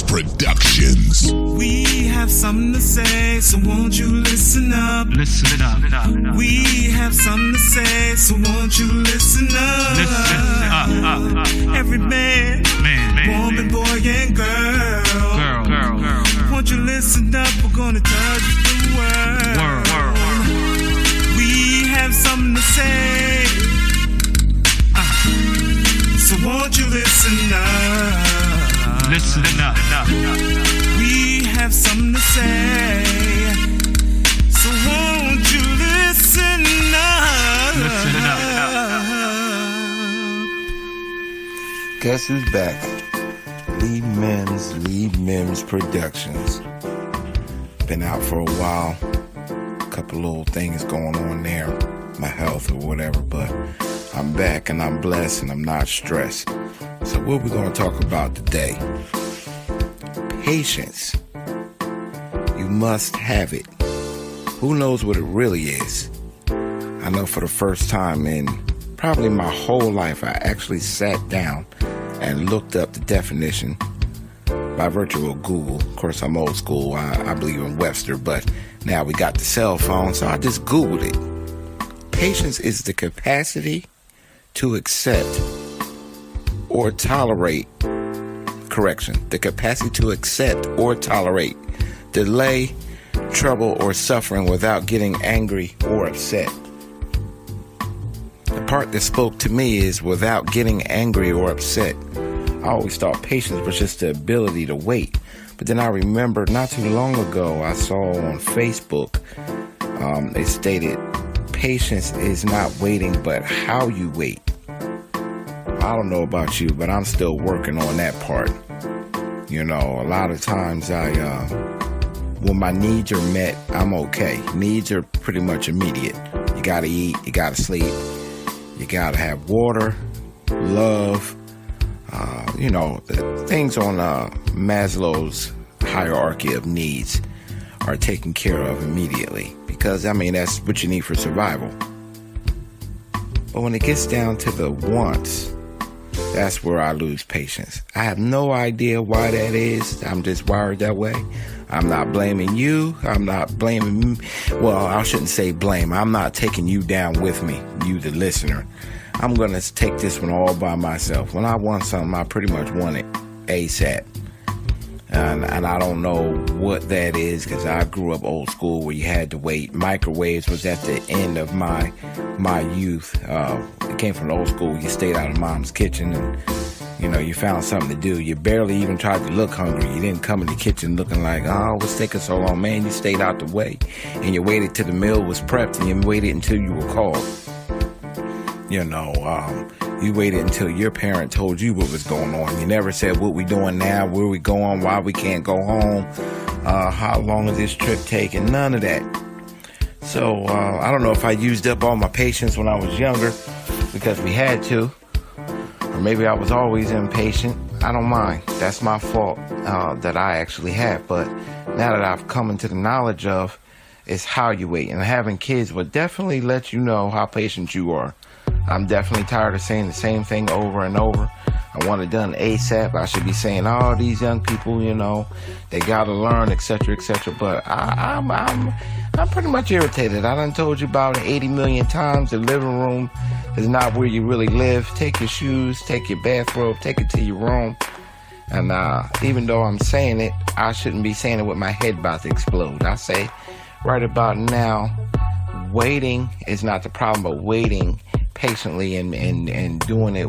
Mims Productions. We have something to say, so won't you listen up? Listen up. We have something to say, so won't you listen up? Listen up. up, up, up. Every man, Man, man, woman, man. boy, and girl. Girl, girl, girl, girl. Won't you listen up? We're gonna touch the world. Word, word, word. We have something to say. Ah. So won't you listen up? Listen up. We have something to say. So won't you listen up? Listen up. Guess who's back? Lee Mims, Lee Mims Productions. Been out for a while. A couple little things going on there, my health or whatever, but I'm back and I'm blessed and I'm not stressed. So what we gonna talk about today? Patience. You must have it. Who knows what it really is? I know for the first time in probably my whole life, I actually sat down and looked up the definition by virtue of Google. Of course, I'm old school. I, I believe in Webster, but now we got the cell phone, so I just Googled it. Patience is the capacity to accept or tolerate, correction, the capacity to accept or tolerate delay, trouble, or suffering without getting angry or upset. The part that spoke to me is without getting angry or upset. I always thought patience was just the ability to wait. But then I remember not too long ago, I saw on Facebook, um, it stated, patience is not waiting, but how you wait. I don't know about you, but I'm still working on that part. You know, a lot of times I, uh, when my needs are met, I'm okay. Needs are pretty much immediate. You gotta eat, you gotta sleep, you gotta have water, love, uh, you know, things on uh, Maslow's hierarchy of needs are taken care of immediately because, I mean, that's what you need for survival. But when it gets down to the wants, that's where I lose patience. I have no idea why that is. I'm just wired that way. I'm not blaming you. I'm not blaming, well, I shouldn't say blame. I'm not taking you down with me, you, the listener. I'm going to take this one all by myself. When I want something, I pretty much want it ASAP. And, and I don't know what that is because I grew up old school where you had to wait. Microwaves was at the end of my my youth. Uh, it came from old school. You stayed out of mom's kitchen and you know you found something to do. You barely even tried to look hungry. You didn't come in the kitchen looking like, oh, what's taking so long, man? You stayed out the way and you waited till the meal was prepped and you waited until you were called. You know, um, you waited until your parent told you what was going on. You never said what we doing now, where we going, why we can't go home, uh, how long is this trip taking, none of that. So uh, I don't know if I used up all my patience when I was younger because we had to, or maybe I was always impatient. I don't mind. That's my fault uh, that I actually have. But now that I've come into the knowledge of, is how you wait, and having kids will definitely let you know how patient you are. I'm definitely tired of saying the same thing over and over. I want it done ASAP. I should be saying, "Oh, these young people, you know, they gotta learn, etc., etc." But I, I'm, I'm, I'm pretty much irritated. I done told you about it 80 million times. The living room is not where you really live. Take your shoes, take your bathrobe, take it to your room. And uh, even though I'm saying it, I shouldn't be saying it with my head about to explode. I say, right about now, waiting is not the problem, but waiting patiently and, and, and doing it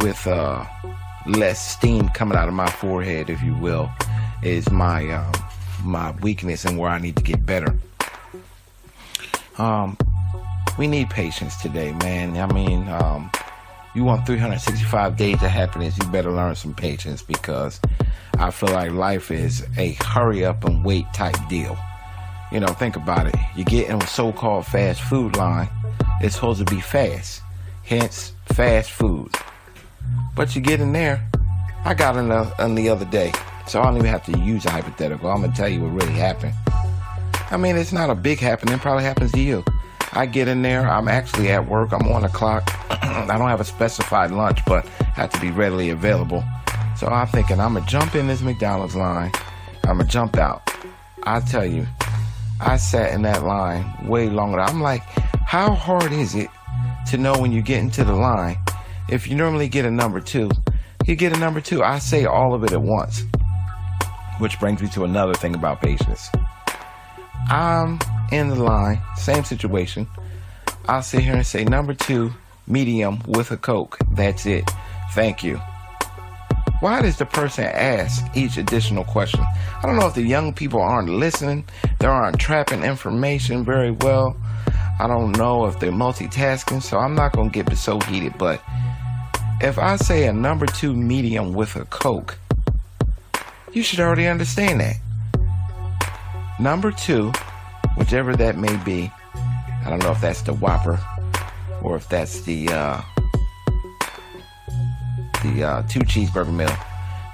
with uh, less steam coming out of my forehead, if you will, is my um, my weakness and where I need to get better. Um, we need patience today, man. I mean, um, you want 365 days of happiness, you better learn some patience because I feel like life is a hurry up and wait type deal. You know, think about it. You get in a so-called fast food line, it's supposed to be fast, hence fast food. But you get in there. I got in the, in the other day, so I don't even have to use a hypothetical. I'm gonna tell you what really happened. I mean, it's not a big happening. Probably happens to you. I get in there. I'm actually at work. I'm on the clock. I don't have a specified lunch, but have to be readily available. So I'm thinking I'm gonna jump in this McDonald's line. I'm gonna jump out. I tell you, I sat in that line way longer. I'm like, how hard is it to know when you get into the line? If you normally get a number two, you get a number two. I say all of it at once, which brings me to another thing about patience. I'm in the line, same situation. I'll sit here and say number two, medium with a Coke. That's it. Thank you. Why does the person ask each additional question? I don't know if the young people aren't listening, they aren't trapping information very well. I don't know if they're multitasking, so I'm not to get so heated. But if I say a number two medium with a Coke, you should already understand that. Number two, whichever that may be, I don't know if that's the Whopper or if that's the uh, the uh, two cheeseburger meal.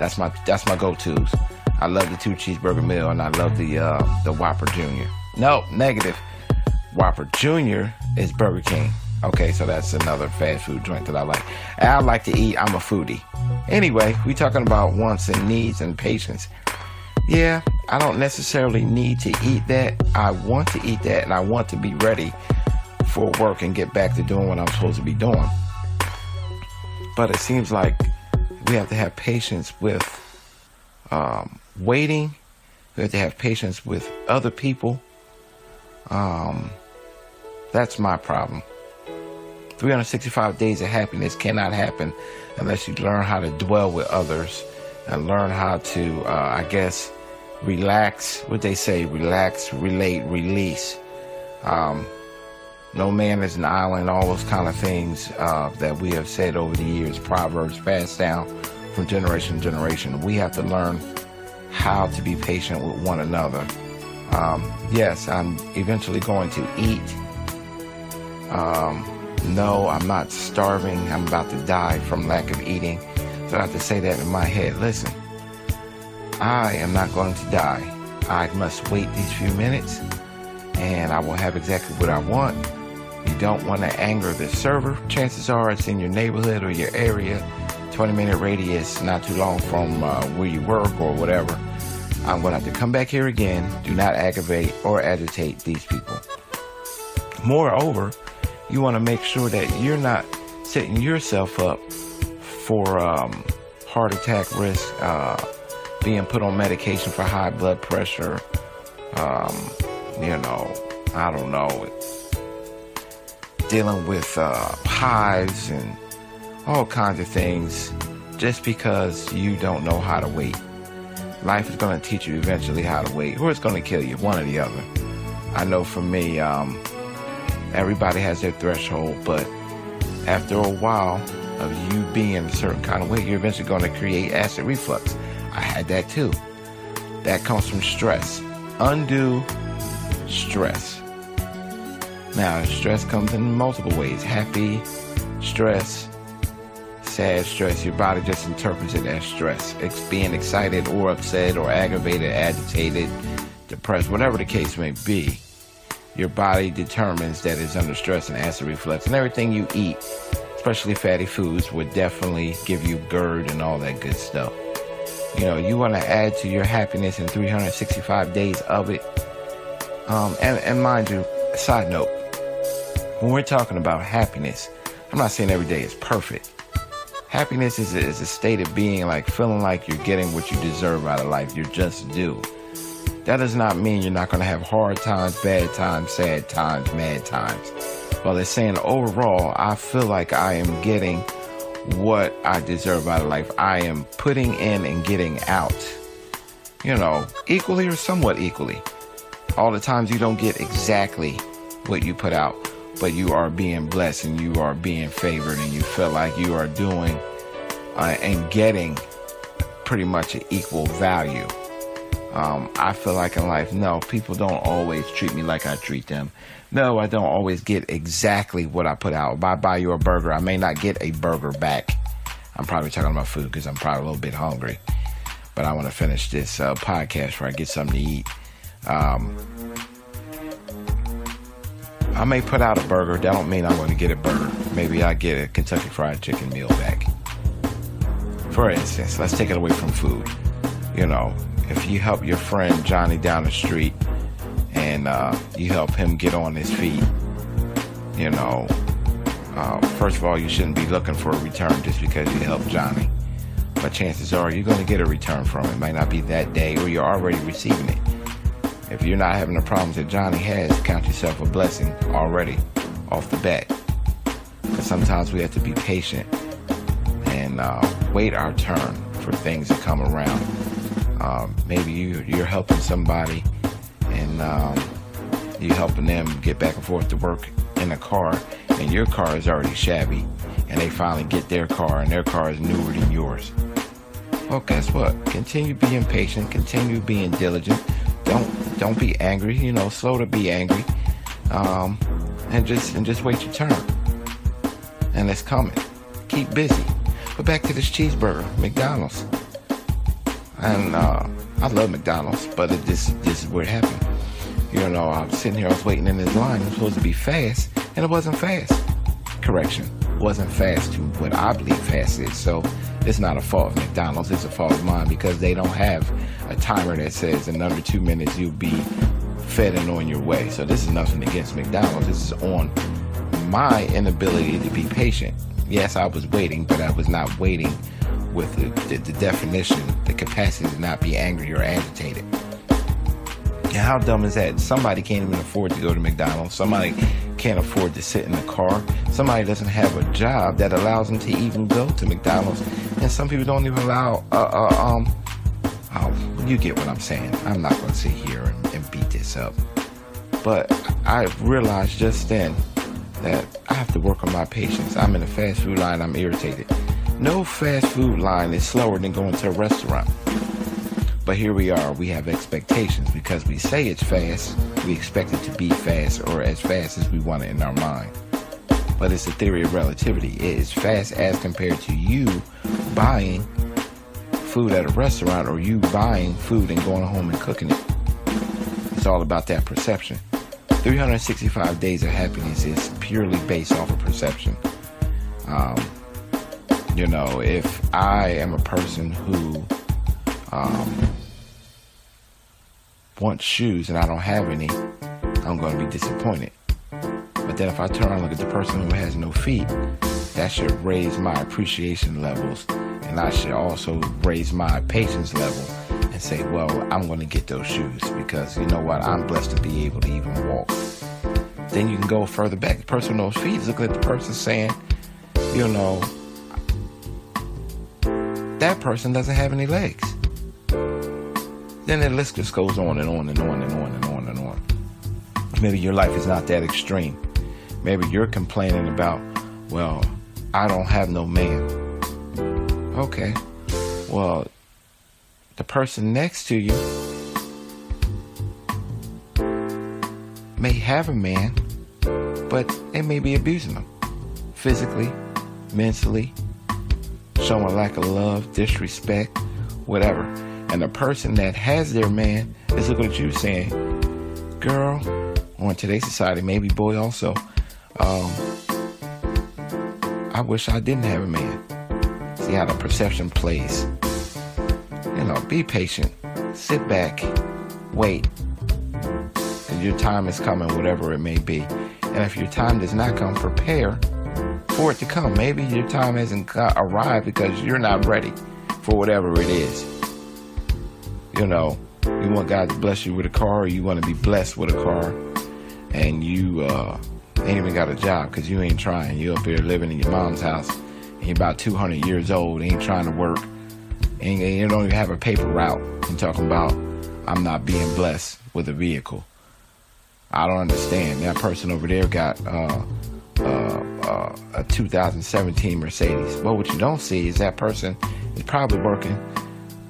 That's my that's my go-tos. I love the two cheeseburger meal and I love the uh, the Whopper Junior. No, negative. Whopper Junior is Burger King. Okay, so that's another fast food joint that I like. I like to eat. I'm a foodie. Anyway, we talking about wants and needs and patience. Yeah, I don't necessarily need to eat that. I want to eat that and I want to be ready for work and get back to doing what I'm supposed to be doing. But it seems like we have to have patience with um, waiting. We have to have patience with other people. Um, that's my problem. 365 days of happiness cannot happen unless you learn how to dwell with others and learn how to, uh, I guess, relax. What they say, relax, relate, release. Um, no man is an island, all those kind of things uh, that we have said over the years, proverbs passed down from generation to generation. We have to learn how to be patient with one another. Um, yes, I'm eventually going to eat. Um, no, I'm not starving. I'm about to die from lack of eating. So I have to say that in my head. Listen, I am not going to die. I must wait these few minutes and I will have exactly what I want. You don't want to anger the server. Chances are it's in your neighborhood or your area, 20 minute radius, not too long from uh, where you work or whatever. I'm going to have to come back here again. Do not aggravate or agitate these people. Moreover, you want to make sure that you're not setting yourself up for um, heart attack risk, uh, being put on medication for high blood pressure. Um, you know, I don't know, dealing with uh, hives and all kinds of things just because you don't know how to wait. Life is going to teach you eventually how to wait, or it's going to kill you, one or the other. I know for me, um, everybody has their threshold, but after a while of you being a certain kind of way, you're eventually going to create acid reflux. I had that too. That comes from stress, undue stress. Now, stress comes in multiple ways happy, stress, sad stress. Your body just interprets it as stress. It's being excited or upset or aggravated, agitated, depressed, whatever the case may be. Your body determines that it's under stress and acid reflux. And everything you eat, especially fatty foods, would definitely give you GERD and all that good stuff. You know, you want to add to your happiness in 365 days of it. Um, and, and mind you, side note, when we're talking about happiness, I'm not saying every day is perfect. Happiness is a, is a state of being like feeling like you're getting what you deserve out of life. You're just due. That does not mean you're not going to have hard times, bad times, sad times, mad times. Well, they're saying overall, I feel like I am getting what I deserve out of life. I am putting in and getting out. You know, equally or somewhat equally. All the times you don't get exactly what you put out, but you are being blessed and you are being favored and you feel like you are doing uh, and getting pretty much an equal value. Um, I feel like in life, no, people don't always treat me like I treat them. No, I don't always get exactly what I put out. If I buy you a burger, I may not get a burger back. I'm probably talking about food because I'm probably a little bit hungry. But I want to finish this uh, podcast where I get something to eat. Um, I may put out a burger. That don't mean I'm going to get a burger. Maybe I get a Kentucky Fried Chicken meal back. For instance, let's take it away from food. You know, if you help your friend Johnny down the street and uh, you help him get on his feet, you know, uh, first of all, you shouldn't be looking for a return just because you helped Johnny. But chances are you're going to get a return from it. it. Might not be that day, or you're already receiving it. If you're not having the problems that Johnny has, count yourself a blessing already off the bat. Because sometimes we have to be patient and uh, wait our turn for things to come around. Um, maybe you, you're helping somebody and um, you're helping them get back and forth to work in a car, and your car is already shabby, and they finally get their car, and their car is newer than yours. Well, guess what? Continue being patient. Continue being diligent. Don't don't be angry. You know, slow to be angry, um, and just and just wait your turn. And it's coming. Keep busy. But back to this cheeseburger, McDonald's. And uh, I love McDonald's, but it, this this is where it happened. You know, I'm sitting here, I was waiting in this line. It was supposed to be fast, and it wasn't fast. Correction, wasn't fast to what I believe fast is. So it's not a fault of McDonald's, it's a fault of mine because they don't have a timer that says in under two minutes you'll be fed and on your way. So this is nothing against McDonald's. This is on my inability to be patient. Yes, I was waiting, but I was not waiting with the, the, the definition, the capacity to not be angry or agitated. How dumb is that? Somebody can't even afford to go to McDonald's. Somebody can't afford to sit in the car. Somebody doesn't have a job that allows them to even go to McDonald's. And some people don't even allow, uh, uh, um, oh, you get what I'm saying. I'm not going to sit here and, and beat this up. But I realized just then that I have to work on my patience. I'm in a fast food line, I'm irritated. No fast food line is slower than going to a restaurant. But here we are, we have expectations because we say it's fast, we expect it to be fast or as fast as we want it in our mind. But it's a theory of relativity. It is fast as compared to you buying food at a restaurant or you buying food and going home and cooking it. It's all about that perception. 365 days of happiness is purely based off of perception. Um, you know, if I am a person who um, wants shoes and I don't have any, I'm going to be disappointed. But then if I turn around and look at the person who has no feet, that should raise my appreciation levels and I should also raise my patience level and say, well, I'm going to get those shoes because you know what? I'm blessed to be able to even walk. Then you can go further back. The person with those feet is looking at the person saying, you know, that person doesn't have any legs. Then the list just goes on and on and on and on and on and on. Maybe your life is not that extreme. Maybe you're complaining about, well, I don't have no man. Okay. Well, the person next to you may have a man, but they may be abusing them physically, mentally, showing lack of love, disrespect, whatever. And the person that has their man is looking at you saying, Girl, or in today's society, maybe boy also, um, I wish I didn't have a man. See how the perception plays. You know, be patient, sit back, wait. And your time is coming, whatever it may be. And if your time does not come, prepare for it to come. Maybe your time hasn't arrived because you're not ready for whatever it is. You know, you want God to bless you with a car, or you want to be blessed with a car, and you uh, ain't even got a job because you ain't trying. You up here living in your mom's house, and you're about 200 years old, ain't trying to work, and you don't even have a paper route. And talking about, I'm not being blessed with a vehicle. I don't understand. That person over there got uh, uh, uh, a 2017 Mercedes. But what you don't see is that person is probably working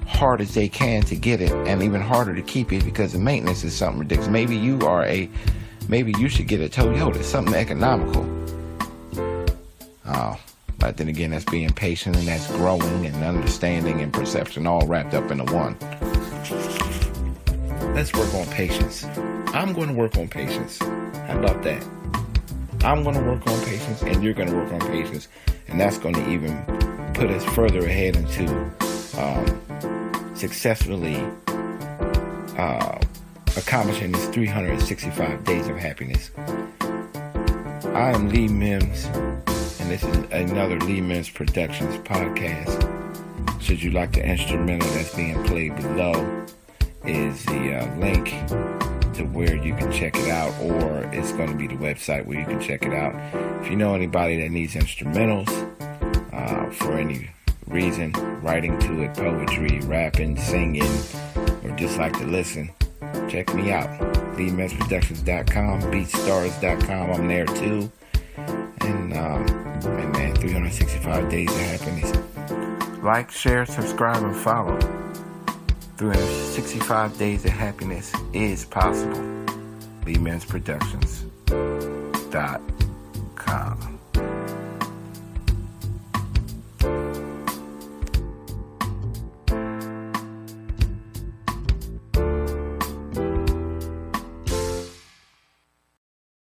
hard as they can to get it and even harder to keep it because the maintenance is something ridiculous. Maybe you are a, maybe you should get a Toyota, something economical. Oh, but then again, that's being patient and that's growing and understanding and perception all wrapped up into one. Let's work on patience. I'm going to work on patience. How about that? I'm going to work on patience and you're going to work on patience. And that's going to even put us further ahead into um, successfully uh, accomplishing this 365 days of happiness. I am Lee Mims, and this is another Lee Mims Productions podcast. Should you like the instrumental that's being played below, is the uh, link to where you can check it out, or it's going to be the website where you can check it out. If you know anybody that needs instrumentals uh, for any reason, writing to it, poetry, rapping, singing, or just like to listen, check me out. LeeMimsProductions.com, BeatStars.com. I'm there too. And, um, and man, 365 days of happiness. Like, share, subscribe, and follow. 365 days of happiness is possible. LeeMimsProductions.com.